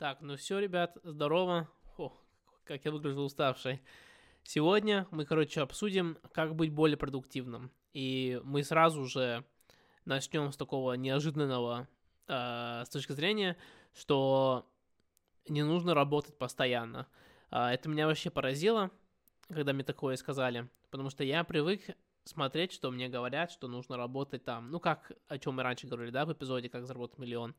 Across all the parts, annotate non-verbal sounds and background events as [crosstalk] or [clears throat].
Так, ну все, ребят, здорово. О, как я выгляжу уставший. Сегодня мы, короче, обсудим, как быть более продуктивным. И мы сразу же начнем с такого неожиданного э, с точки зрения, что не нужно работать постоянно. Э, это меня вообще поразило, когда мне такое сказали, потому что я привык смотреть, что мне говорят, что нужно работать там, ну как, о чем мы раньше говорили, да, в эпизоде «Как заработать миллион»,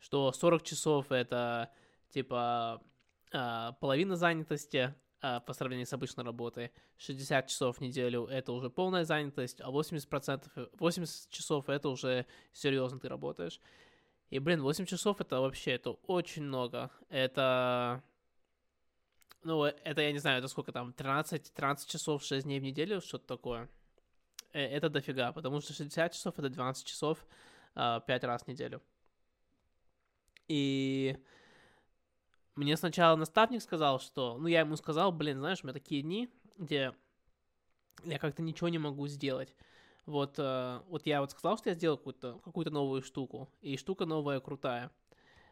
что 40 часов это типа а, половина занятости а, по сравнению с обычной работой, 60 часов в неделю это уже полная занятость, а 80%, 80 часов это уже серьезно ты работаешь. И, блин, 8 часов это вообще, это очень много. Это, ну, это, я не знаю, это сколько там, 13, 13 часов, 6 дней в неделю, что-то такое. Э, это дофига, потому что 60 часов это 12 часов 5 раз в неделю. И мне сначала наставник сказал, что... Ну, я ему сказал, блин, знаешь, у меня такие дни, где я как-то ничего не могу сделать. Вот, э, вот я вот сказал, что я сделал какую-то какую новую штуку, и штука новая крутая.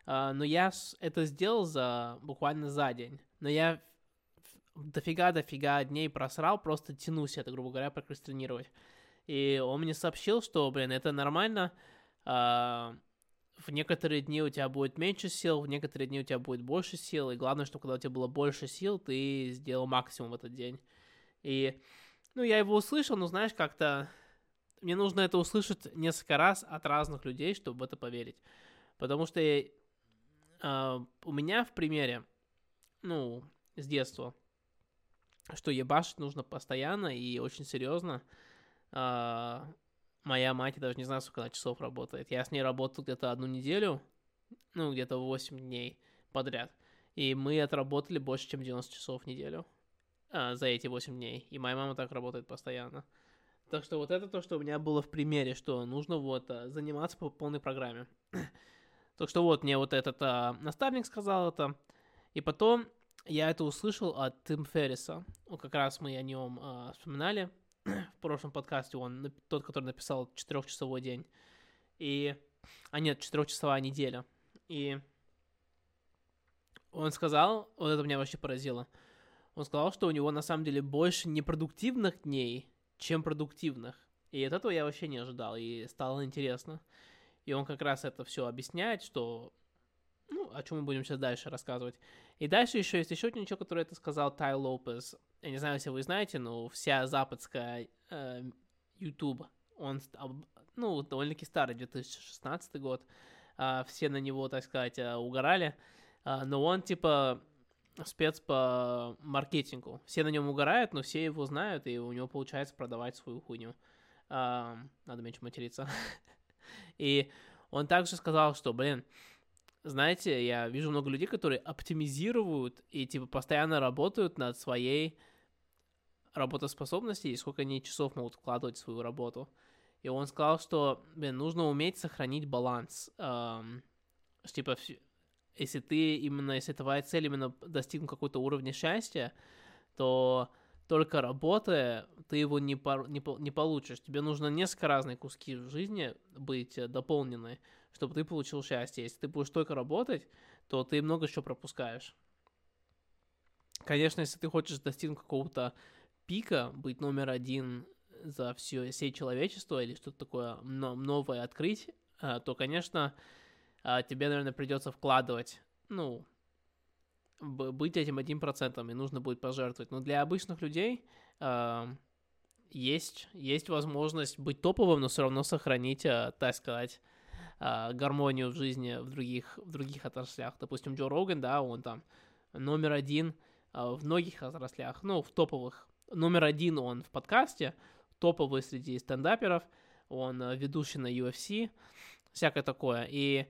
Э, но я это сделал за буквально за день. Но я дофига-дофига дней просрал, просто тянусь это, грубо говоря, прокрастинировать. И он мне сообщил, что, блин, это нормально, э, в некоторые дни у тебя будет меньше сил, в некоторые дни у тебя будет больше сил, и главное, что когда у тебя было больше сил, ты сделал максимум в этот день. И, ну, я его услышал, но, знаешь, как-то мне нужно это услышать несколько раз от разных людей, чтобы в это поверить. Потому что э, у меня в примере, ну, с детства, что ебашить нужно постоянно и очень серьезно, э, моя мать, даже не знаю, сколько она часов работает. Я с ней работал где-то одну неделю, ну, где-то 8 дней подряд. И мы отработали больше, чем 90 часов в неделю а, за эти 8 дней. И моя мама так работает постоянно. Так что вот это то, что у меня было в примере, что нужно вот а, заниматься по полной программе. [clears throat] так что вот мне вот этот а, наставник сказал это. И потом я это услышал от Тим Ферриса. Как раз мы о нем а, вспоминали в прошлом подкасте, он тот, который написал четырехчасовой день. И... А нет, четырехчасовая неделя. И он сказал, вот это меня вообще поразило, он сказал, что у него на самом деле больше непродуктивных дней, чем продуктивных. И от этого я вообще не ожидал, и стало интересно. И он как раз это все объясняет, что ну, о чем мы будем сейчас дальше рассказывать. И дальше еще есть еще один человек, который это сказал, Тай Лопес. Я не знаю, если вы знаете, но вся западская э, YouTube, он, ну, довольно-таки старый, 2016 год, э, все на него, так сказать, э, угорали, э, но он, типа, спец по маркетингу. Все на нем угорают, но все его знают, и у него получается продавать свою хуйню. Э, надо меньше материться. [laughs] И он также сказал, что, блин, знаете, я вижу много людей, которые оптимизируют и типа постоянно работают над своей работоспособностью и сколько они часов могут вкладывать в свою работу. И он сказал, что, блин, нужно уметь сохранить баланс. Эм, типа, если ты именно, если твоя цель именно достигнуть какой-то уровня счастья, то только работая, ты его не, по, не, не получишь. Тебе нужно несколько разных куски в жизни быть э, дополнены чтобы ты получил счастье. Если ты будешь только работать, то ты много чего пропускаешь. Конечно, если ты хочешь достигнуть какого-то пика, быть номер один за все, все человечество или что-то такое новое открыть, э, то, конечно, э, тебе, наверное, придется вкладывать, ну, быть этим одним процентом, и нужно будет пожертвовать. Но для обычных людей э, есть, есть возможность быть топовым, но все равно сохранить, так сказать, э, гармонию в жизни в других, в других отраслях. Допустим, Джо Роган, да, он там номер один э, в многих отраслях, ну, в топовых. Номер один он в подкасте, топовый среди стендаперов, он э, ведущий на UFC, всякое такое. И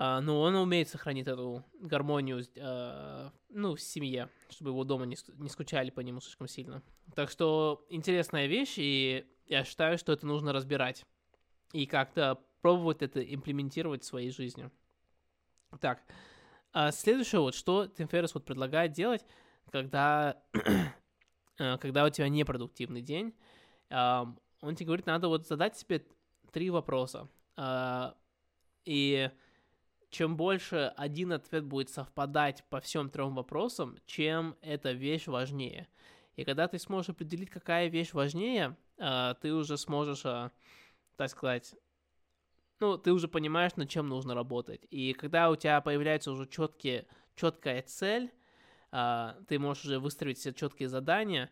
ну, он умеет сохранить эту гармонию, ну, в семье, чтобы его дома не, не скучали по нему слишком сильно. Так что интересная вещь, и я считаю, что это нужно разбирать и как-то пробовать это имплементировать в своей жизни. Так, а следующее вот, что Тим Феррис вот предлагает делать, когда, [clears throat] э, когда у тебя непродуктивный день, он тебе говорит, надо вот задать себе три вопроса. А, и чем больше один ответ будет совпадать по всем трем вопросам, чем эта вещь важнее. И когда ты сможешь определить, какая вещь важнее, а, ты уже сможешь, а, так сказать, ну, ты уже понимаешь, над чем нужно работать. И когда у тебя появляется уже четкие, четкая цель, а, ты можешь уже выстроить себе четкие задания,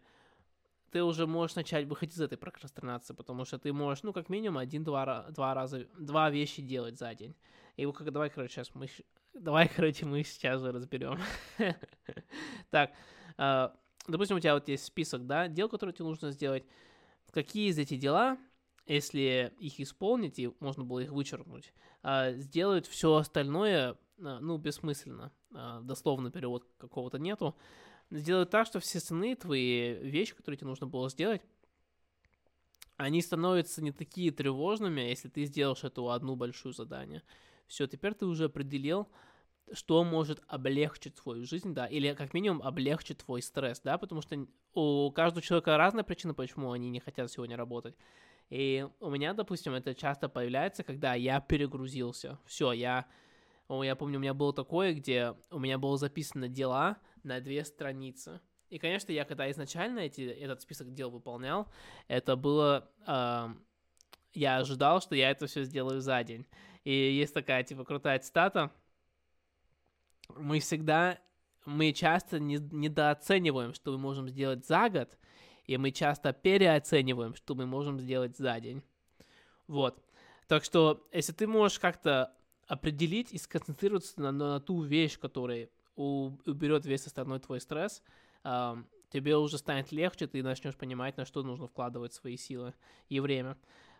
ты уже можешь начать выходить из этой прокрастинации, потому что ты можешь, ну, как минимум один-два два раза, два вещи делать за день. И вот как, давай, короче, сейчас мы, давай, [laughs] короче, мы сейчас же разберем. [laughs] Так, а, допустим, у тебя вот есть список, да, дел, которые тебе нужно сделать. Какие из этих дела если их исполнить, и можно было их вычеркнуть, а, сделают все остальное, а, ну, бессмысленно, а, дословно перевод какого-то нету, сделают так, что все остальные твои вещи, которые тебе нужно было сделать, они становятся не такие тревожными, если ты сделаешь эту одну большую задание. Все, теперь ты уже определил, что может облегчить твою жизнь, да, или как минимум облегчить твой стресс, да, потому что у каждого человека разная причина, почему они не хотят сегодня работать. И у меня, допустим, это часто появляется, когда я перегрузился. Все, я... Я помню, у меня было такое, где у меня было записано дела на две страницы. И, конечно, я когда изначально эти, этот список дел выполнял, это было... Э, я ожидал, что я это все сделаю за день. И есть такая, типа, крутая цитата. Мы всегда, мы часто не, недооцениваем, что мы можем сделать за год, и мы часто переоцениваем, что мы можем сделать за день. Вот. Так что, если ты можешь как-то определить и сконцентрироваться на, на ту вещь, которая уберет весь остальной твой стресс, э, тебе уже станет легче, ты начнешь понимать, на что нужно вкладывать свои силы и время.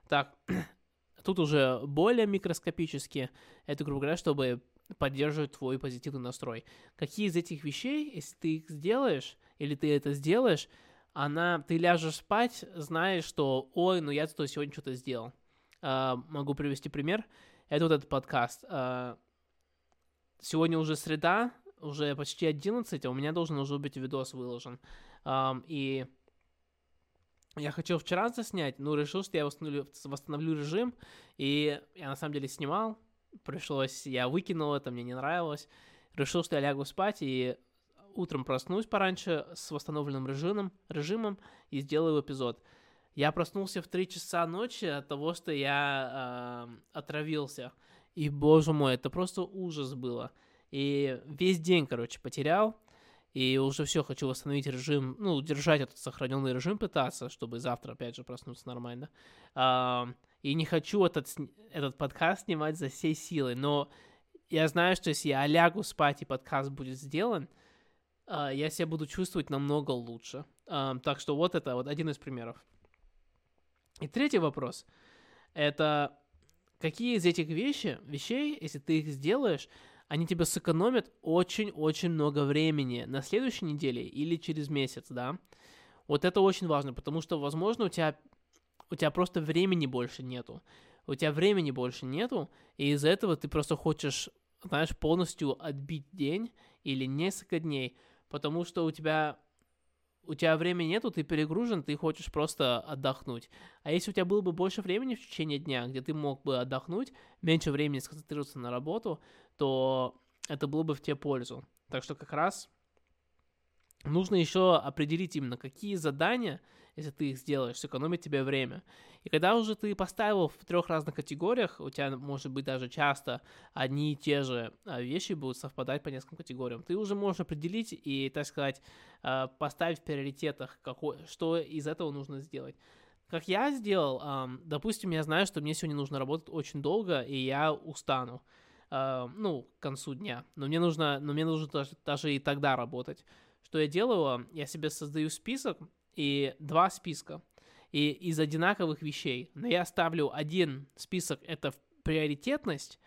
Так, [clears throat] тут уже более микроскопически, это, грубо говоря, чтобы поддерживать твой позитивный настрой. Какие из этих вещей, если ты их сделаешь, или ты это сделаешь, она, ты ляжешь спать, знаешь, что, ой, ну я зато сегодня что-то сделал. Uh, могу привести пример. Это вот этот подкаст. Uh, сегодня уже среда, уже почти 11, а у меня должен уже быть видос выложен. Um, и я хотел вчера заснять, но решил, что я восстановлю, восстановлю режим, и я на самом деле снимал, пришлось, я выкинул это, мне не нравилось, решил, что я лягу спать, и утром проснусь пораньше с восстановленным режимом, режимом и сделаю эпизод. Я проснулся в 3 часа ночи от того, что я э, отравился. И, боже мой, это просто ужас было. И весь день, короче, потерял. И уже все, хочу восстановить режим, ну, держать этот сохраненный режим, пытаться, чтобы завтра, опять же, проснуться нормально. Э, и не хочу этот, этот подкаст снимать за всей силы. Но я знаю, что если я лягу спать и подкаст будет сделан, я себя буду чувствовать намного лучше. Так что вот это вот один из примеров. И третий вопрос. Это какие из этих вещей, вещей, если ты их сделаешь, они тебе сэкономят очень-очень много времени на следующей неделе или через месяц, да? Вот это очень важно, потому что, возможно, у тебя, у тебя просто времени больше нету. У тебя времени больше нету, и из-за этого ты просто хочешь, знаешь, полностью отбить день или несколько дней, потому что у тебя у тебя времени нету, ты перегружен, ты хочешь просто отдохнуть. А если у тебя было бы больше времени в течение дня, где ты мог бы отдохнуть, меньше времени сконцентрироваться на работу, то это было бы в тебе пользу. Так что как раз нужно еще определить именно, какие задания если ты их сделаешь, сэкономит тебе время. И когда уже ты поставил в трех разных категориях, у тебя, может быть, даже часто одни и те же а, вещи будут совпадать по нескольким категориям, ты уже можешь определить и, так сказать, а, поставить в приоритетах, какой, что из этого нужно сделать. Как я сделал, допустим, я знаю, что мне сегодня нужно работать очень долго, и я устану. ну, к концу дня. Но мне нужно, но мне нужно даже, даже и тогда работать. Что я делаю? Я себе создаю список, и два списка и из одинаковых вещей. Но я ставлю один список, это приоритетность,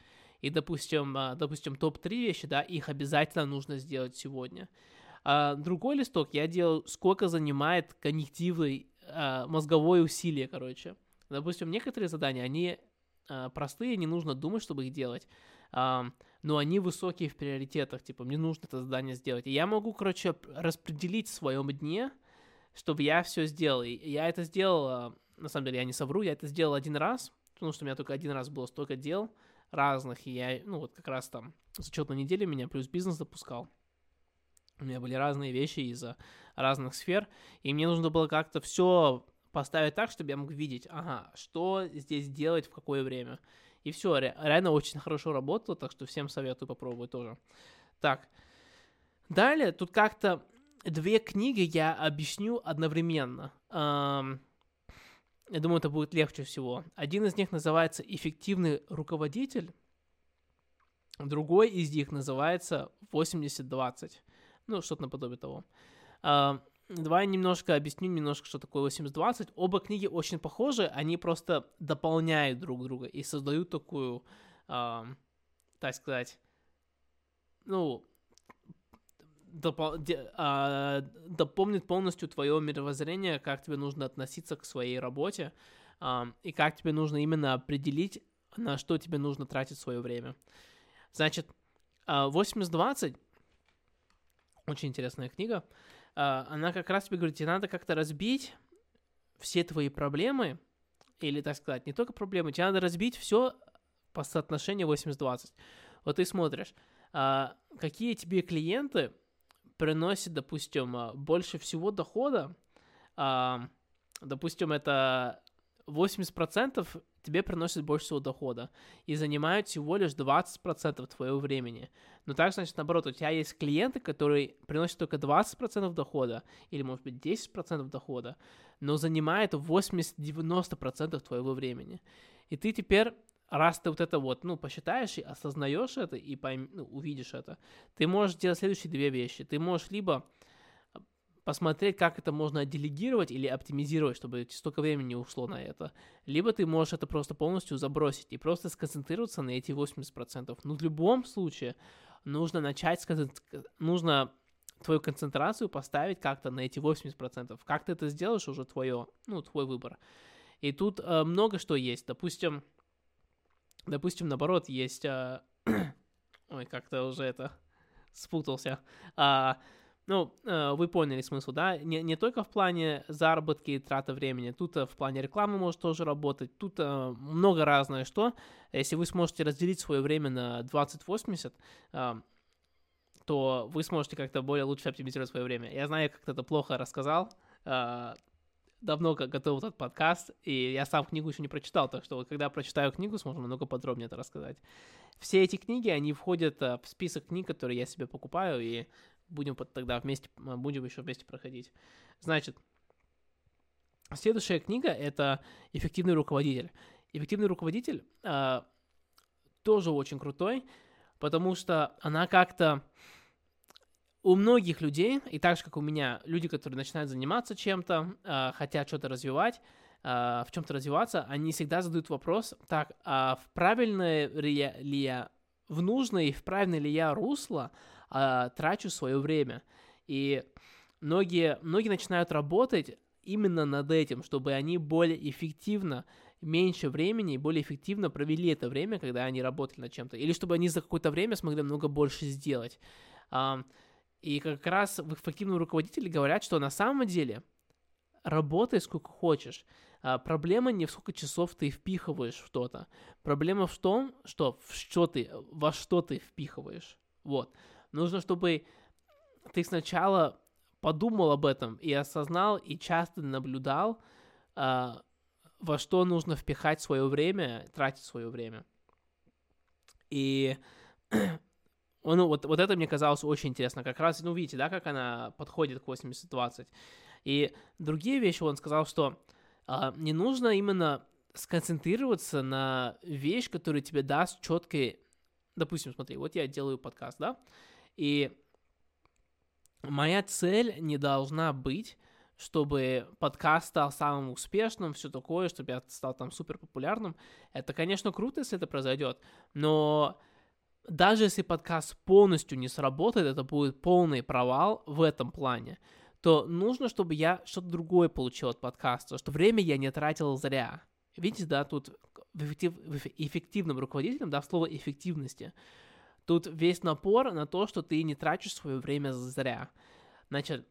и, допустим, а, допустим топ-3 вещи, да, их обязательно нужно сделать сегодня. А другой листок я делаю, сколько занимает конъюнктивный а, мозговое усилие, короче. Допустим, некоторые задания, они простые, не нужно думать, чтобы их делать, но они высокие в приоритетах, типа, мне нужно это задание сделать. И я могу, короче, распределить в своем дне, чтобы я все сделал. И я это сделал, на самом деле, я не совру, я это сделал один раз, потому что у меня только один раз было столько дел разных, и я, ну, вот как раз там с учетной недели меня плюс бизнес запускал. У меня были разные вещи из разных сфер, и мне нужно было как-то все поставить так, чтобы я мог видеть, ага, что здесь делать, в какое время. И все, реально очень хорошо работало, так что всем советую попробовать тоже. Так, далее тут как-то две книги я объясню одновременно. Я думаю, это будет легче всего. Один из них называется «Эффективный руководитель», другой из них называется «80-20». Ну, что-то наподобие того. Давай немножко объясню немножко, что такое 80-20. Оба книги очень похожи, они просто дополняют друг друга и создают такую, э, так сказать, ну, допол- де- э, дополнит полностью твое мировоззрение, как тебе нужно относиться к своей работе э, и как тебе нужно именно определить, на что тебе нужно тратить свое время. Значит, э, 80-20 очень интересная книга. А, она как раз тебе говорит, тебе надо как-то разбить все твои проблемы, или, так сказать, не только проблемы, тебе надо разбить все по соотношению 80-20. Вот ты смотришь, а, какие тебе клиенты приносят, допустим, а, больше всего дохода, допустим, это 80% тебе приносит больше всего дохода и занимают всего лишь 20% твоего времени. Но так, значит, наоборот, у тебя есть клиенты, которые приносят только 20% дохода или, может быть, 10% дохода, но занимают 80-90% твоего времени. И ты теперь раз ты вот это вот, ну, посчитаешь и осознаешь это, и пойм, ну, увидишь это, ты можешь делать следующие две вещи. Ты можешь либо посмотреть, как это можно делегировать или оптимизировать, чтобы столько времени ушло на это. Либо ты можешь это просто полностью забросить и просто сконцентрироваться на эти 80%. Но в любом случае нужно начать, нужно твою концентрацию поставить как-то на эти 80%. Как ты это сделаешь, уже твое, ну, твой выбор. И тут э, много что есть. Допустим, допустим, наоборот, есть... Э, [clears throat] ой, как-то уже это [laughs] спутался. А, ну, э, вы поняли смысл, да? Не, не только в плане заработки и траты времени, тут э, в плане рекламы может тоже работать, тут э, много разное что. Если вы сможете разделить свое время на 20-80, то вы сможете как-то более лучше оптимизировать свое время. Я знаю, как это плохо рассказал, давно готовил этот подкаст, и я сам книгу еще не прочитал, так что вот когда прочитаю книгу, сможем много подробнее это рассказать. Все эти книги, они входят в список книг, которые я себе покупаю, и будем тогда вместе, будем еще вместе проходить. Значит, следующая книга — это «Эффективный руководитель». «Эффективный руководитель» э, тоже очень крутой, потому что она как-то у многих людей, и так же, как у меня, люди, которые начинают заниматься чем-то, э, хотят что-то развивать, э, в чем-то развиваться, они всегда задают вопрос, так, а в правильное ли я, в нужное и в правильное ли я русло а, трачу свое время. И многие, многие начинают работать именно над этим, чтобы они более эффективно, меньше времени более эффективно провели это время, когда они работали над чем-то. Или чтобы они за какое-то время смогли много больше сделать. А, и как раз в эффективном руководителе говорят, что на самом деле работай сколько хочешь. А, проблема не в сколько часов ты впихиваешь что-то. Проблема в том, что, в что ты, во что ты впихиваешь. Вот. Нужно, чтобы ты сначала подумал об этом и осознал, и часто наблюдал, э, во что нужно впихать свое время, тратить свое время. И ну, вот, вот это мне казалось очень интересно. Как раз, ну, видите, да, как она подходит к 80-20. И другие вещи он сказал, что э, не нужно именно сконцентрироваться на вещь, которая тебе даст четкий... Допустим, смотри, вот я делаю подкаст, да, и моя цель не должна быть, чтобы подкаст стал самым успешным, все такое, чтобы я стал там супер популярным. Это, конечно, круто, если это произойдет, но даже если подкаст полностью не сработает, это будет полный провал в этом плане, то нужно, чтобы я что-то другое получил от подкаста, что время я не тратил зря. Видите, да, тут в, эффектив, в эффективном руководителем, да, слово эффективности – Тут весь напор на то, что ты не тратишь свое время зря. Значит,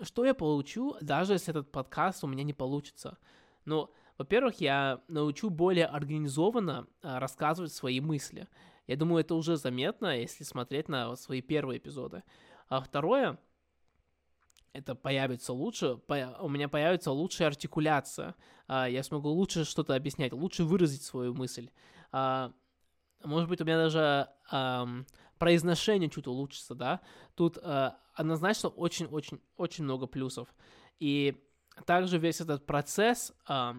что я получу, даже если этот подкаст у меня не получится? Ну, Во-первых, я научу более организованно а, рассказывать свои мысли. Я думаю, это уже заметно, если смотреть на свои первые эпизоды. А второе, это появится лучше, по, у меня появится лучшая артикуляция. А, я смогу лучше что-то объяснять, лучше выразить свою мысль. А, может быть, у меня даже а, произношение чуть улучшится, да. Тут а, однозначно очень-очень-очень много плюсов. И также весь этот процесс а,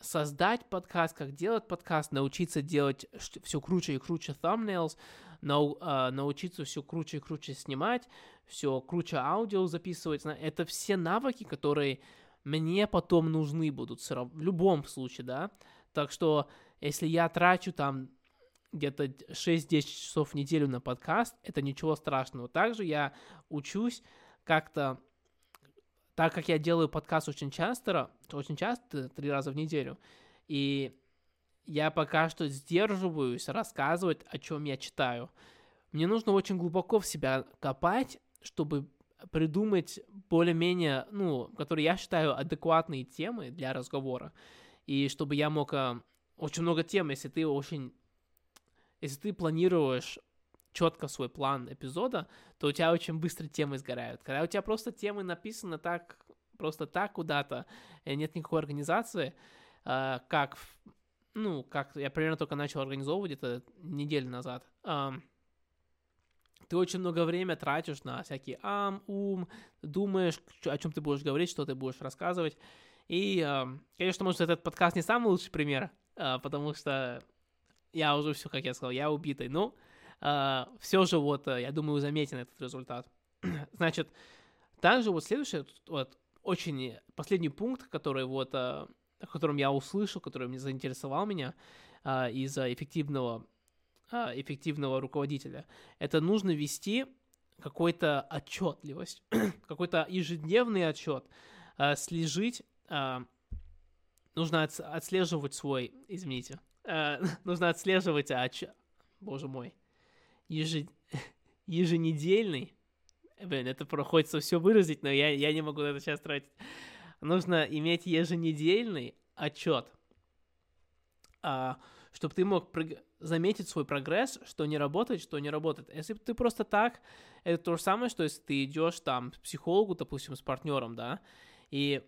создать подкаст, как делать подкаст, научиться делать все круче и круче thumbnails, нау, uh, научиться все круче и круче снимать, все круче аудио записывать. Это все навыки, которые мне потом нужны будут в любом случае, да. Так что, если я трачу там где-то 6-10 часов в неделю на подкаст, это ничего страшного. Также я учусь как-то так как я делаю подкаст очень часто, очень часто, три раза в неделю, и я пока что сдерживаюсь рассказывать, о чем я читаю. Мне нужно очень глубоко в себя копать, чтобы придумать более-менее, ну, которые я считаю адекватные темы для разговора. И чтобы я мог... А, очень много тем, если ты очень... Если ты планируешь четко свой план эпизода, то у тебя очень быстро темы сгорают. Когда у тебя просто темы написаны так, просто так куда-то, и нет никакой организации, э, как, ну, как я примерно только начал организовывать где-то неделю назад, э, ты очень много времени тратишь на всякие ам, ум, думаешь, о чем ты будешь говорить, что ты будешь рассказывать. И, э, конечно, может, этот подкаст не самый лучший пример, э, потому что я уже все, как я сказал, я убитый. Но а, все же вот, э, я думаю, заметен этот результат. [clears throat] Значит, также вот следующий, вот, очень последний пункт, который вот, uh, о котором я услышал, который мне заинтересовал меня uh, из-за эффективного, эффективного руководителя, это нужно вести какой-то отчетливость, [clears throat] какой-то ежедневный отчет, слежить, нужно от, отслеживать свой, извините, [laughs] нужно отслеживать, отч... боже мой, ежи... [laughs] еженедельный, блин, это проходится все выразить, но я, я не могу это сейчас тратить. Нужно иметь еженедельный отчет, а, чтобы ты мог прыг... заметить свой прогресс, что не работает, что не работает. Если ты просто так, это то же самое, что если ты идешь там к психологу, допустим, с партнером, да, и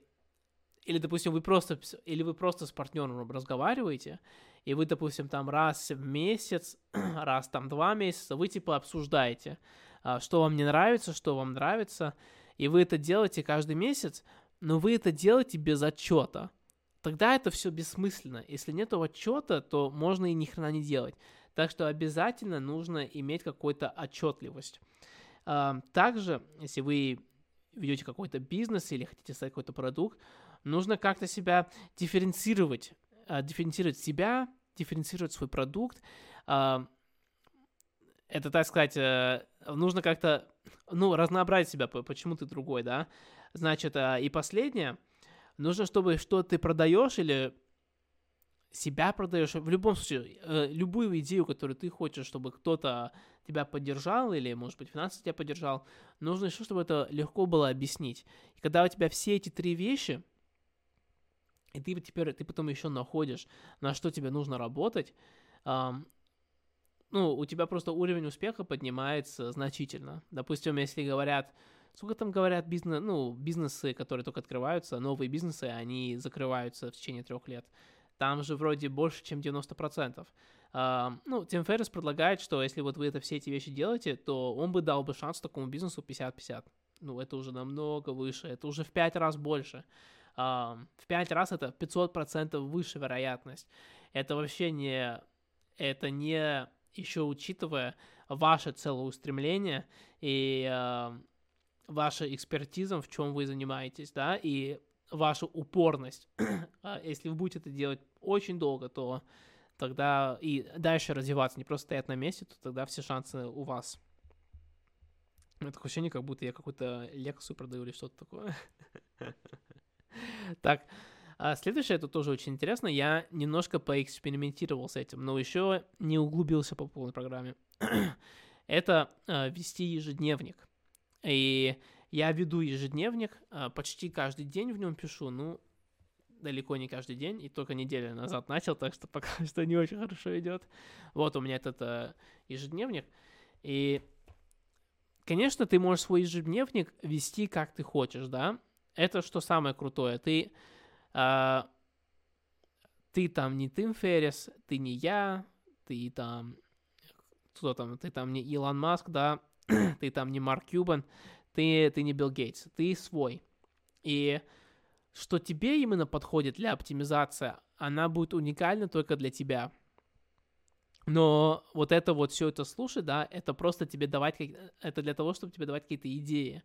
или, допустим, вы просто, или вы просто с партнером разговариваете, и вы, допустим, там раз в месяц, [clears throat] раз там два месяца, вы типа обсуждаете, а, что вам не нравится, что вам нравится, и вы это делаете каждый месяц, но вы это делаете без отчета. Тогда это все бессмысленно. Если нет отчета, то можно и ни хрена не делать. Так что обязательно нужно иметь какую-то отчетливость. А, также, если вы ведете какой-то бизнес или хотите создать какой-то продукт, нужно как-то себя дифференцировать дифференцировать себя, дифференцировать свой продукт. А, это, так сказать, э, нужно как-то, ну, разнообразить себя, почему ты другой, да. Значит, а, и последнее, нужно, чтобы что ты продаешь или себя продаешь, в любом случае, э, любую идею, которую ты хочешь, чтобы кто-то тебя поддержал или, может быть, финансово тебя поддержал, нужно еще, чтобы это легко было объяснить. И когда у тебя все эти три вещи, и ты теперь, ты потом еще находишь, на что тебе нужно работать, эм, ну, у тебя просто уровень успеха поднимается значительно. Допустим, если говорят, сколько там говорят бизнес, ну, бизнесы, которые только открываются, новые бизнесы, они закрываются в течение трех лет. Там же вроде больше, чем 90%. Uh, ну, Тим Феррис предлагает, что если вот вы это все эти вещи делаете, то он бы дал бы шанс такому бизнесу 50-50. Ну, это уже намного выше, это уже в 5 раз больше в 5 раз это 500% выше вероятность. Это вообще не, это не еще учитывая ваше целеустремление и э, ваша экспертиза, в чем вы занимаетесь, да, и ваша упорность. [clears throat] А если вы будете это делать очень долго, то тогда и дальше развиваться, не просто стоять на месте, то тогда все шансы у вас. Это ощущение, как будто я какую-то лекцию продаю или что-то такое. [laughs] Так, а следующее, это тоже очень интересно. Я немножко поэкспериментировал с этим, но еще не углубился по полной программе. [clears throat] это а, вести ежедневник. И я веду ежедневник, а, почти каждый день в нем пишу, ну, далеко не каждый день, и только неделю назад начал, так что пока [laughs] что не очень хорошо идет. Вот у меня этот ежедневник. И, конечно, ты можешь свой ежедневник вести как ты хочешь, да? Это что самое крутое. Ты, э, ты там не Тим Феррис, ты не я, ты там... Кто там? Ты там не Илон Маск, да? [clears throat] ты там не Марк Кьюбан, ты, ты не Билл Гейтс, ты свой. И что тебе именно подходит для оптимизации, она будет уникальна только для тебя. Но вот это вот все это слушать, да, это просто тебе давать, это для того, чтобы тебе давать какие-то идеи.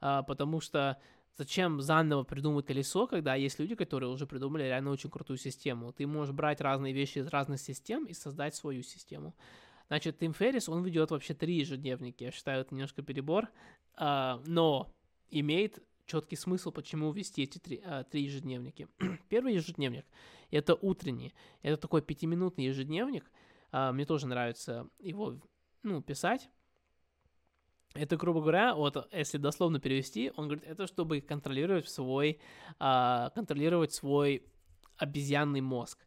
А, потому что зачем заново придумывать колесо, когда есть люди, которые уже придумали реально очень крутую систему. Ты можешь брать разные вещи из разных систем и создать свою систему. Значит, Тим Феррис, он ведет вообще три ежедневника. Я считаю, это немножко перебор. А, но имеет четкий смысл, почему вести эти три, а, три ежедневники. [clears throat] Первый ежедневник – это утренний. Это такой пятиминутный ежедневник. А, мне тоже нравится его ну, писать. Это, грубо говоря, вот если дословно перевести, он говорит, это чтобы контролировать свой, а, контролировать свой обезьянный мозг.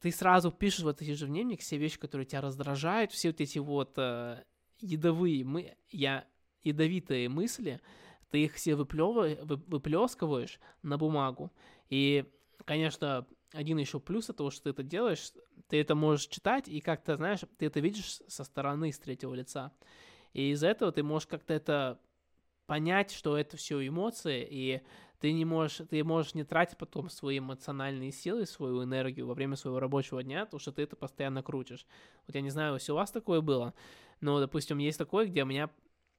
Ты сразу пишешь в этот ежедневник все вещи, которые тебя раздражают, все вот эти вот а, ядовые, мы, я, ядовитые мысли, ты их все выплевываешь, выплескиваешь на бумагу. И, конечно, один еще плюс того, что ты это делаешь, ты это можешь читать, и как-то, знаешь, ты это видишь со стороны, с третьего лица. И из-за этого ты можешь как-то это понять, что это все эмоции, и ты не можешь, ты можешь не тратить потом свои эмоциональные силы, свою энергию во время своего рабочего дня, потому что ты это постоянно крутишь. Вот я не знаю, если у вас такое было, но, допустим, есть такое, где меня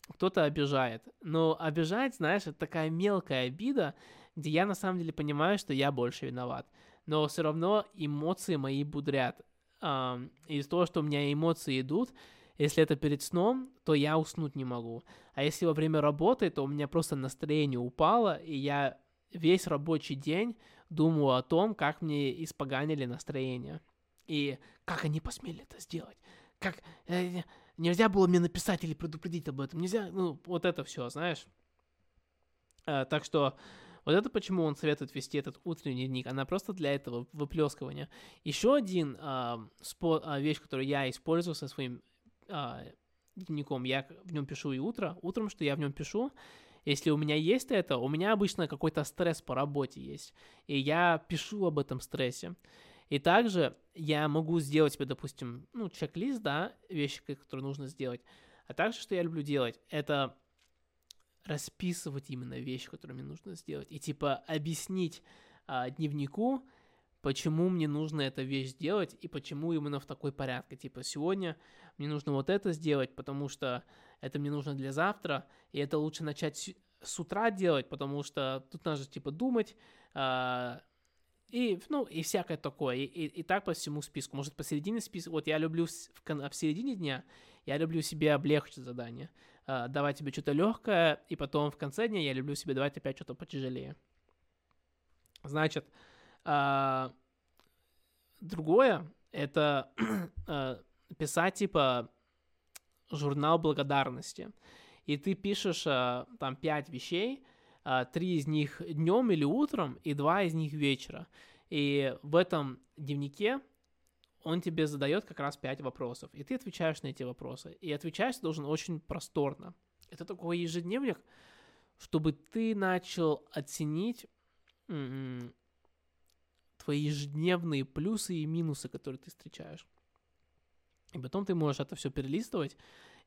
кто-то обижает. Но обижать, знаешь, это такая мелкая обида, где я на самом деле понимаю, что я больше виноват. Но все равно эмоции мои будрят. из того, что у меня эмоции идут, если это перед сном, то я уснуть не могу. А если во время работы, то у меня просто настроение упало, и я весь рабочий день думаю о том, как мне испоганили настроение. И как они посмели это сделать. Как... Э, Нельзя было мне написать или предупредить об этом. Нельзя, ну, вот это все, знаешь. А, так что вот это почему он советует вести этот утренний дневник. Она просто для этого выплескивания. Еще один а, спо, а, вещь, которую я использую со своим а, дневником, я в нем пишу и утро. Утром, что я в нем пишу, если у меня есть это, у меня обычно какой-то стресс по работе есть. И я пишу об этом стрессе. И также я могу сделать себе, допустим, ну, чек-лист, да, вещи, которые нужно сделать. А также, что я люблю делать, это расписывать именно вещи, которые мне нужно сделать. И типа объяснить а, дневнику, почему мне нужно эту вещь сделать и почему именно в такой порядке. Типа сегодня мне нужно вот это сделать, потому что это мне нужно для завтра, и это лучше начать с утра делать, потому что тут надо типа думать, а, и, ну, и всякое такое. И, и, и так по всему списку. Может, посередине списка... Вот я люблю в, в середине дня, я люблю себе облегчить задание. Э, давать тебе что-то легкое, и потом в конце дня я люблю себе давать опять что-то потяжелее. Значит, э, другое — это [clears throat] э, писать, типа, журнал благодарности. И ты пишешь э, там пять вещей, а, три из них днем или утром, и два из них вечера. И в этом дневнике он тебе задает как раз пять вопросов, и ты отвечаешь на эти вопросы. И отвечать ты должен очень просторно. Это такой ежедневник, чтобы ты начал оценить твои ежедневные плюсы и минусы, которые ты встречаешь. И потом ты можешь это все перелистывать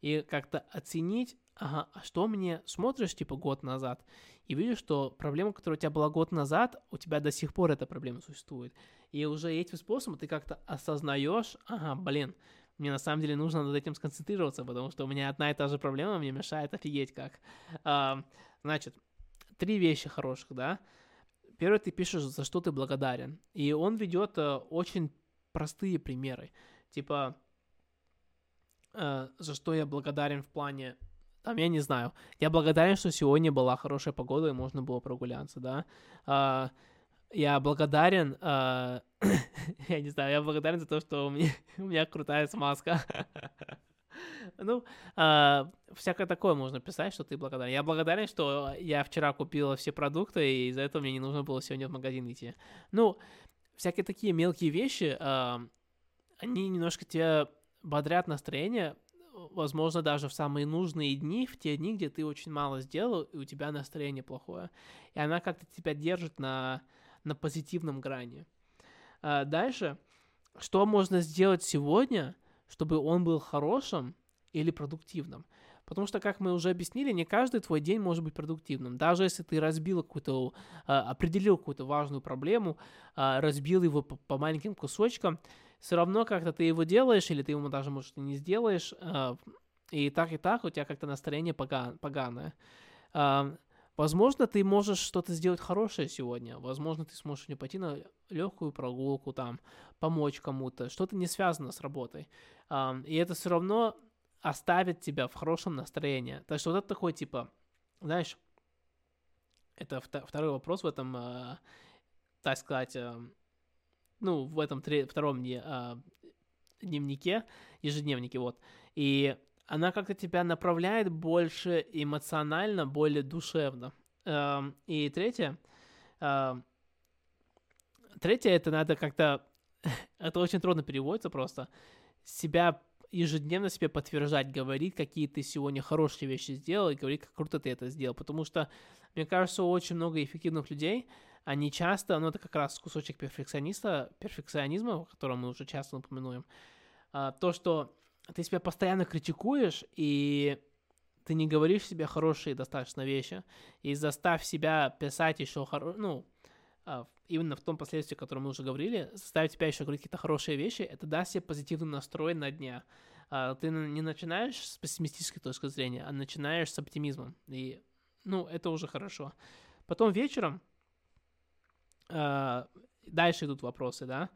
и как-то оценить, ага, а что мне смотришь, типа, год назад, и видишь, что проблема, которая у тебя была год назад, у тебя до сих пор эта проблема существует. И уже этим способом ты как-то осознаешь, ага, блин, мне на самом деле нужно над этим сконцентрироваться, потому что у меня одна и та же проблема мне мешает офигеть как. А, значит, три вещи хороших, да. Первое, ты пишешь, за что ты благодарен. И он ведет э, очень простые примеры. Типа, э, за что я благодарен в плане там, я не знаю. Я благодарен, что сегодня была хорошая погода и можно было прогуляться, да. А, я благодарен, а, [coughs] я не знаю, я благодарен за то, что у меня, [laughs] у меня крутая смазка. [laughs] Ну, а, всякое такое можно писать, что ты благодарен. Я благодарен, что я вчера купила все продукты, и из-за этого мне не нужно было сегодня в магазин идти. Ну, всякие такие мелкие вещи, а, они немножко тебя бодрят настроение, возможно, даже в самые нужные дни, в те дни, где ты очень мало сделал, и у тебя настроение плохое. И она как-то тебя держит на, на позитивном грани. А дальше, что можно сделать сегодня, чтобы он был хорошим или продуктивным? Потому что, как мы уже объяснили, не каждый твой день может быть продуктивным. Даже если ты разбил какую-то, а, определил какую-то важную проблему, а, разбил его по, маленьким кусочкам, все равно как-то ты его делаешь, или ты ему даже, может, не сделаешь, а, и так и так у тебя как-то настроение поган, поганое. Возможно, ты можешь что-то сделать хорошее сегодня. Возможно, ты сможешь не пойти на легкую прогулку, там, помочь кому-то. Что-то не связано с работой. И это все равно оставит тебя в хорошем настроении. Так что вот это такой, типа, знаешь, это второй вопрос в этом, э, так сказать, э, ну, в этом втором э, дневнике, ежедневнике, вот. И она как-то тебя направляет больше эмоционально, более душевно. Э, и третье, э, третье, это надо как-то, [laughs] это очень трудно переводится просто, себя ежедневно себе подтверждать, говорить, какие ты сегодня хорошие вещи сделал, и говорить, как круто ты это сделал. Потому что, мне кажется, очень много эффективных людей, они часто, ну это как раз кусочек перфекциониста, перфекционизма, о котором мы уже часто упомянуем, а, то, что ты себя постоянно критикуешь, и ты не говоришь себе хорошие достаточно вещи, и заставь себя писать еще, хоро... ну, а, именно в том последствии, о котором мы уже говорили, заставить тебя еще говорить какие-то хорошие вещи, это даст тебе позитивный настрой на дня. А, ты не начинаешь с пессимистической точки зрения, а начинаешь с оптимизмом. И, ну, это уже хорошо. Потом вечером а, дальше идут вопросы, да.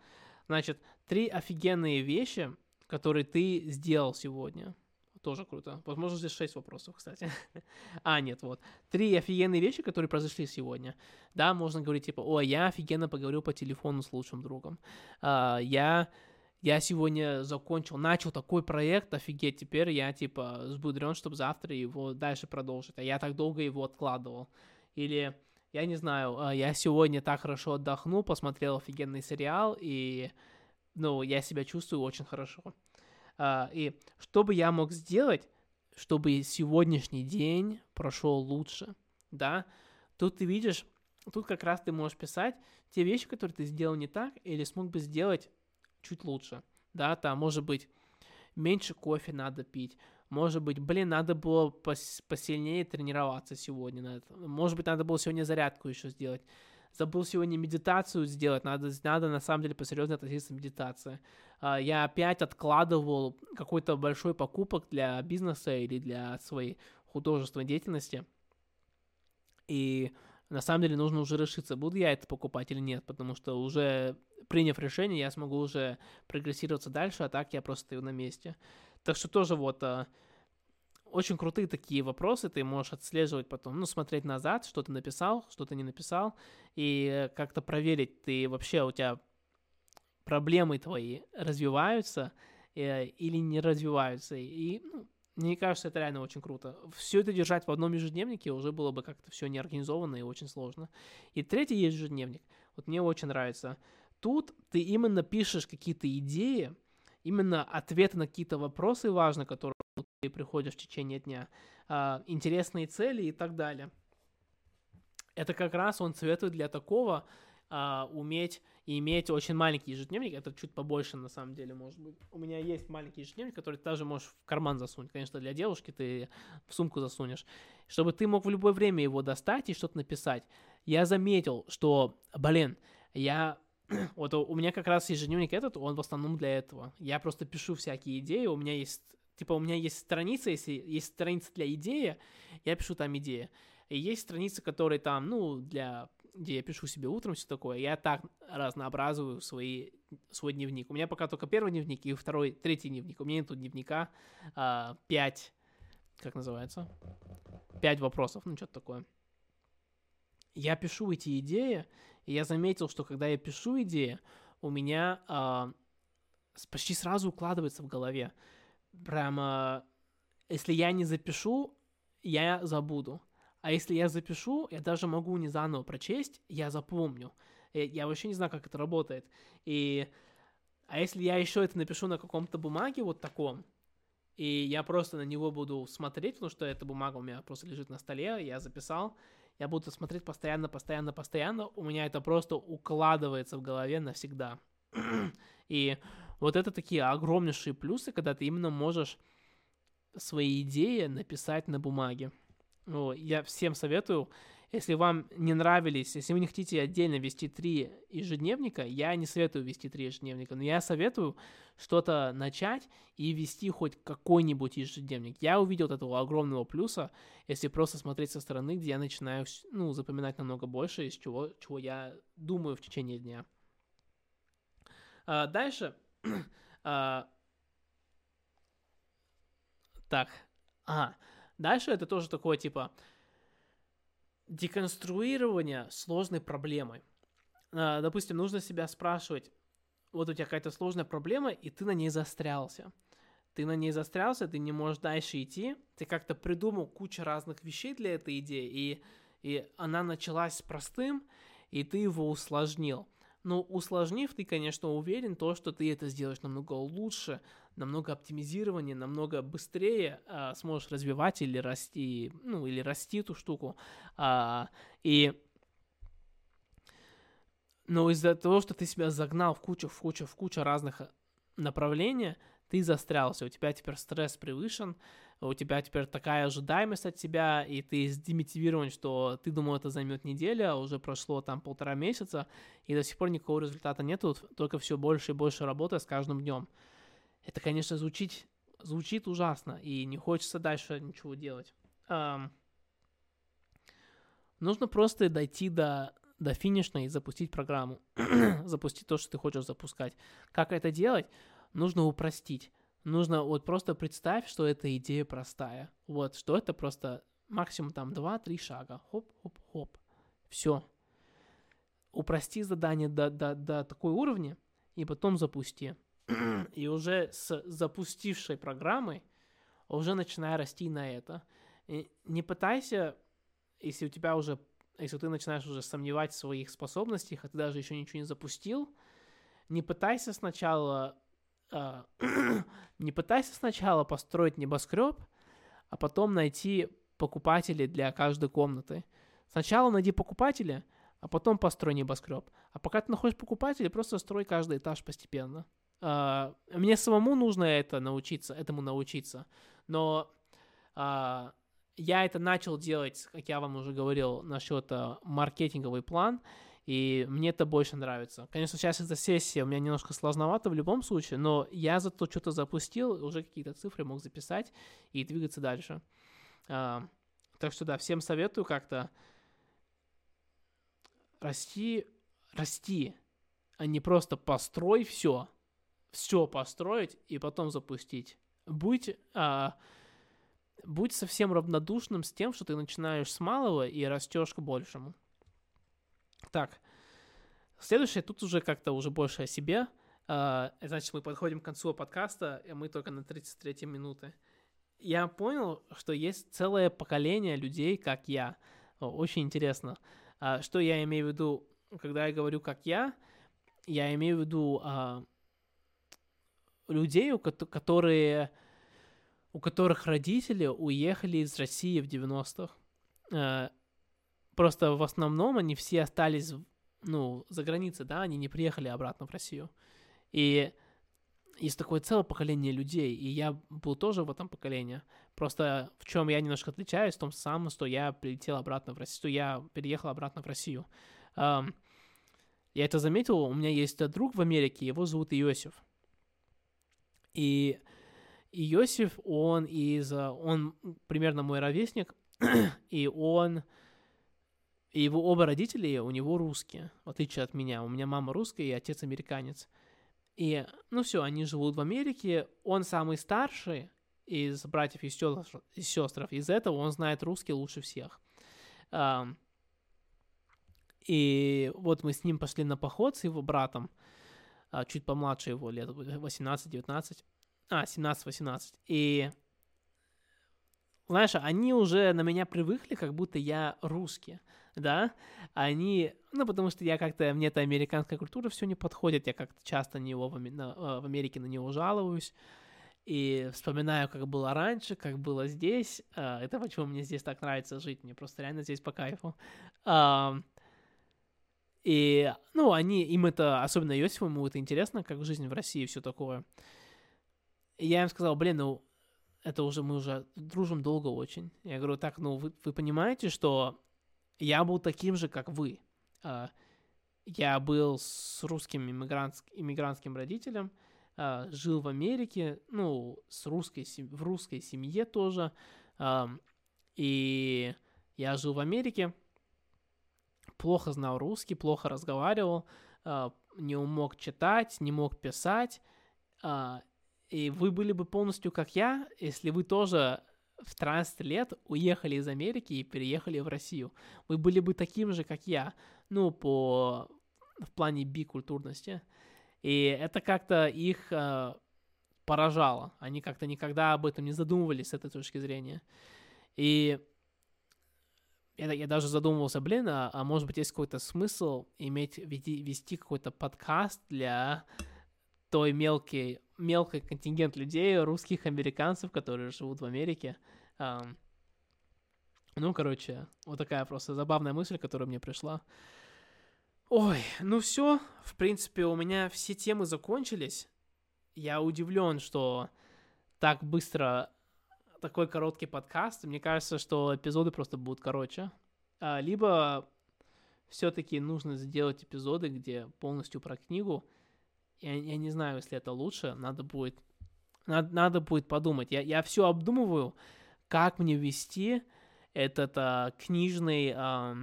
Значит, три офигенные вещи, которые ты сделал сегодня – тоже круто. Возможно, здесь 6 вопросов, кстати. [laughs] а, нет, вот. Три офигенные вещи, которые произошли сегодня. Да, можно говорить, типа, о, я офигенно поговорил по телефону с лучшим другом. А, я я сегодня закончил, начал такой проект, офигеть, теперь я, типа, взбудрен, чтобы завтра его дальше продолжить, а я так долго его откладывал. Или, я не знаю, а, я сегодня так хорошо отдохнул, посмотрел офигенный сериал, и, ну, я себя чувствую очень хорошо. А, и что бы я мог сделать, чтобы сегодняшний день прошел лучше, да? Тут ты видишь, тут как раз ты можешь писать те вещи, которые ты сделал не так, или смог бы сделать чуть лучше, да? Там, может быть, меньше кофе надо пить, может быть, блин, надо было пос посильнее тренироваться сегодня. Может быть, надо было сегодня зарядку еще сделать забыл сегодня медитацию сделать, надо, надо на самом деле посерьезно относиться к медитации. А, я опять откладывал какой-то большой покупок для бизнеса или для своей художественной деятельности. И на самом деле нужно уже решиться, буду я это покупать или нет, потому что уже приняв решение, я смогу уже прогрессироваться дальше, а так я просто стою на месте. Так что тоже вот а, очень крутые такие вопросы, ты можешь отслеживать потом, ну, смотреть назад, что ты написал, что ты не написал, и как-то проверить, ты вообще, у тебя проблемы твои развиваются э, или не развиваются. И, ну, мне кажется, это реально очень круто. Все это держать в одном ежедневнике уже было бы как-то все неорганизованно и очень сложно. И третий ежедневник. Вот мне очень нравится. Тут ты именно пишешь какие-то идеи, именно ответы на какие-то вопросы важные, которые ты приходишь в течение дня, а, интересные цели и так далее. Это как раз он советует для такого а, уметь иметь очень маленький ежедневник, это чуть побольше на самом деле может быть. У меня есть маленький ежедневник, который ты даже можешь в карман засунуть. Конечно, для девушки ты в сумку засунешь. Чтобы ты мог в любое время его достать и что-то написать. Я заметил, что, блин, я [clears throat] вот у меня как раз ежедневник этот, он в основном для этого. Я просто пишу всякие идеи, у меня есть Типа у меня есть страница, если есть страница для идеи, я пишу там идеи. И есть страницы, которые там, ну, для где я пишу себе утром все такое, я так разнообразую свои, свой дневник. У меня пока только первый дневник и второй, третий дневник. У меня нету дневника а, 5, как называется? Пять вопросов, ну что-то такое. Я пишу эти идеи, и я заметил, что когда я пишу идеи, у меня а, почти сразу укладывается в голове прямо, если я не запишу, я забуду. А если я запишу, я даже могу не заново прочесть, я запомню. Я вообще не знаю, как это работает. И а если я еще это напишу на каком-то бумаге вот таком, и я просто на него буду смотреть, потому что эта бумага у меня просто лежит на столе, я записал, я буду смотреть постоянно, постоянно, постоянно, у меня это просто укладывается в голове навсегда. [clears throat] И вот это такие огромнейшие плюсы, когда ты именно можешь свои идеи написать на бумаге. Я всем советую если вам не нравились, если вы не хотите отдельно вести три ежедневника, я не советую вести три ежедневника, но я советую что-то начать и вести хоть какой-нибудь ежедневник. Я увидел этого огромного плюса, если просто смотреть со стороны, где я начинаю ну, запоминать намного больше, из чего, чего я думаю в течение дня. А, дальше. [clears throat] а, так. А, дальше это тоже такое, типа, деконструирование сложной проблемы. А, допустим, нужно себя спрашивать, вот у тебя какая-то сложная проблема, и ты на ней застрялся. Ты на ней застрялся, ты не можешь дальше идти, ты как-то придумал кучу разных вещей для этой идеи, и, и она началась с простым, и ты его усложнил. Но усложнив, ты, конечно, уверен, то, что ты это сделаешь намного лучше, намного оптимизированнее, намного быстрее а, сможешь развивать или расти, ну, или расти эту штуку. А, и но из-за того, что ты себя загнал в кучу, в кучу, в кучу разных направлений, ты застрялся, у тебя теперь стресс превышен, у тебя теперь такая ожидаемость от тебя, и ты демотивирован, что ты думал, это займет неделю, а уже прошло там полтора месяца, и до сих пор никакого результата нету, только все больше и больше работы с каждым днем. Это, конечно, звучит, звучит ужасно, и не хочется дальше ничего делать. Эм, нужно просто дойти до, до финишной и запустить программу, [clears throat] запустить то, что ты хочешь запускать. Как это делать? Нужно упростить. Нужно вот просто представь, что эта идея простая. Вот, что это просто максимум там 2-3 шага. Хоп-хоп-хоп. Все. Упрости задание до, до, до такой уровня, и потом запусти. [clears throat] и уже с запустившей программой уже начинай расти на это. И не пытайся, если у тебя уже, если ты начинаешь уже сомневать в своих способностях, а ты даже еще ничего не запустил, не пытайся сначала [clears throat] не пытайся сначала построить небоскреб, а потом найти покупателей для каждой комнаты. Сначала найди покупателя, а потом построй небоскреб. А пока ты находишь покупателей, просто строй каждый этаж постепенно. Uh, мне самому нужно это научиться, этому научиться. Но uh, я это начал делать, как я вам уже говорил, насчет маркетинговый план. И мне это больше нравится. Конечно, сейчас эта сессия у меня немножко сложновато в любом случае, но я зато что-то запустил, уже какие-то цифры мог записать и двигаться дальше. А, так что да, всем советую как-то расти, расти, а не просто построй все, все построить и потом запустить. Будь, а, будь совсем равнодушным с тем, что ты начинаешь с малого и растешь к большему. Так, следующее тут уже как-то уже больше о себе. Uh, значит, мы подходим к концу подкаста, и мы только на 33 минуты. Я понял, что есть целое поколение людей, как я. Очень интересно. Uh, что я имею в виду, когда я говорю «как я», я имею в виду uh, людей, которые, у которых родители уехали из России в 90-х. Просто в основном они все остались, ну, за границей, да, они не приехали обратно в Россию. И есть такое целое поколение людей, и я был тоже в этом поколении. Просто в чем я немножко отличаюсь, в том самом, что я прилетел обратно в Россию, что я переехал обратно в Россию. Um, я это заметил, у меня есть друг в Америке, его зовут Иосиф. И Иосиф, он из, он примерно мой ровесник, [clears throat] и он и его оба родителя у него русские, в отличие от меня. У меня мама русская и отец американец. И, ну все, они живут в Америке. Он самый старший из братьев и сестров. Из этого он знает русский лучше всех. И вот мы с ним пошли на поход с его братом, а, чуть помладше его, лет 18-19. А, 17-18. И знаешь, они уже на меня привыкли, как будто я русский, да, они, ну, потому что я как-то, мне эта американская культура все не подходит, я как-то часто на него э, в Америке на него жалуюсь, и вспоминаю, как было раньше, как было здесь, а, это почему мне здесь так нравится жить, мне просто реально здесь по кайфу. И, ну, они, им это, особенно Йосифу, ему это интересно, как жизнь в России и все такое. И я им сказал, блин, ну, это уже мы уже дружим долго очень. Я говорю, так, ну вы, вы понимаете, что я был таким же, как вы. А, я был с русским иммигрантск, иммигрантским родителем, а, жил в Америке, ну, с русской, в русской семье тоже. А, и я жил в Америке, плохо знал русский, плохо разговаривал, не мог читать, не мог писать. И вы были бы полностью как я, если вы тоже в 13 лет уехали из Америки и переехали в Россию. Вы были бы таким же, как я, ну, по в плане бикультурности. И это как-то их э, поражало. Они как-то никогда об этом не задумывались с этой точки зрения. И я, я даже задумывался, блин, а, а может быть есть какой-то смысл иметь, вести, вести какой-то подкаст для той мелкий, мелкий контингент людей, русских американцев, которые живут в Америке. Ну, короче, вот такая просто забавная мысль, которая мне пришла. Ой, ну все, в принципе, у меня все темы закончились. Я удивлен, что так быстро такой короткий подкаст. Мне кажется, что эпизоды просто будут короче. А, либо все-таки нужно сделать эпизоды, где полностью про книгу, я, я не знаю, если это лучше, надо будет, надо, надо будет подумать. Я, я все обдумываю, как мне вести этот а, книжный а,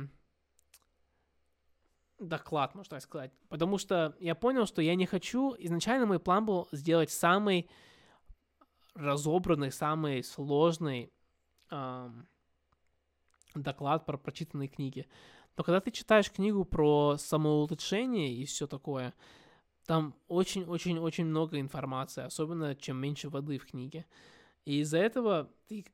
доклад, можно так сказать. Потому что я понял, что я не хочу... Изначально мой план был сделать самый разобранный, самый сложный а, доклад про прочитанные книги. Но когда ты читаешь книгу про самоулучшение и все такое, там очень-очень-очень много информации, особенно чем меньше воды в книге. И из-за этого ты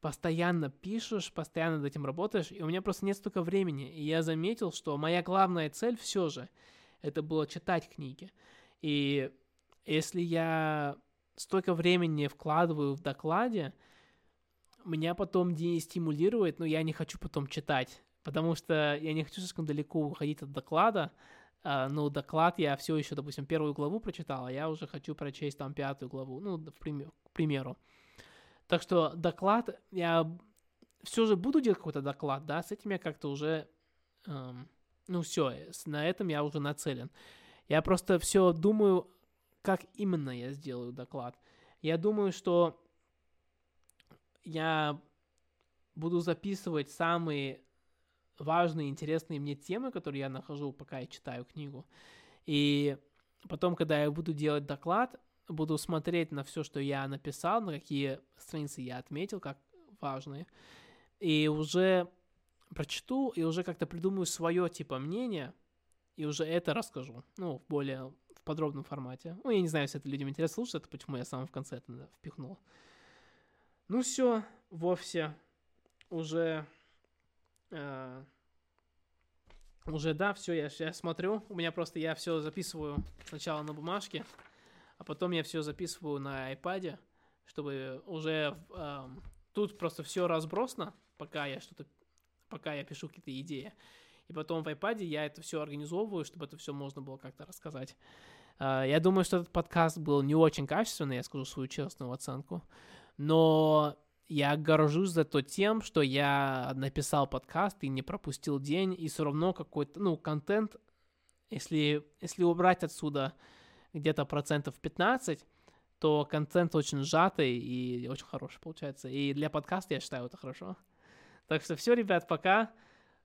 постоянно пишешь, постоянно над этим работаешь, и у меня просто нет столько времени. И я заметил, что моя главная цель все же это было читать книги. И если я столько времени вкладываю в докладе, меня потом стимулирует, но я не хочу потом читать, потому что я не хочу слишком далеко уходить от доклада, ну, доклад я все еще, допустим, первую главу прочитал, а я уже хочу прочесть там пятую главу, ну, к примеру. Так что доклад, я все же буду делать какой-то доклад, да, с этим я как-то уже, эм, ну, все, на этом я уже нацелен. Я просто все думаю, как именно я сделаю доклад. Я думаю, что я буду записывать самые важные, интересные мне темы, которые я нахожу, пока я читаю книгу. И потом, когда я буду делать доклад, буду смотреть на все, что я написал, на какие страницы я отметил, как важные, и уже прочту, и уже как-то придумаю свое, типа, мнение, и уже это расскажу, ну, в более в подробном формате. Ну, я не знаю, если это людям интересно слушать, это почему я сам в конце это впихнул. Ну все, вовсе уже э, уже, да, все, я, я смотрю. У меня просто я все записываю сначала на бумажке, а потом я все записываю на iPad, чтобы уже э, тут просто все разбросно, пока я что-то, пока я пишу какие-то идеи. И потом в iPad я это все организовываю, чтобы это все можно было как-то рассказать. Э, я думаю, что этот подкаст был не очень качественный, я скажу свою честную оценку. Но я горжусь за то тем, что я написал подкаст и не пропустил день, и все равно какой-то, ну, контент, если, если убрать отсюда где-то процентов 15, то контент очень сжатый и очень хороший получается. И для подкаста я считаю это хорошо. Так что все, ребят, пока.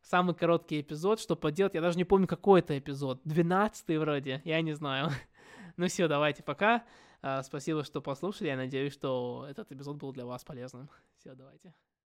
Самый короткий эпизод, что поделать, я даже не помню, какой это эпизод. 12 вроде, я не знаю. [laughs] ну все, давайте, пока. А, спасибо, что послушали. Я надеюсь, что этот эпизод был для вас полезным. Все, давайте.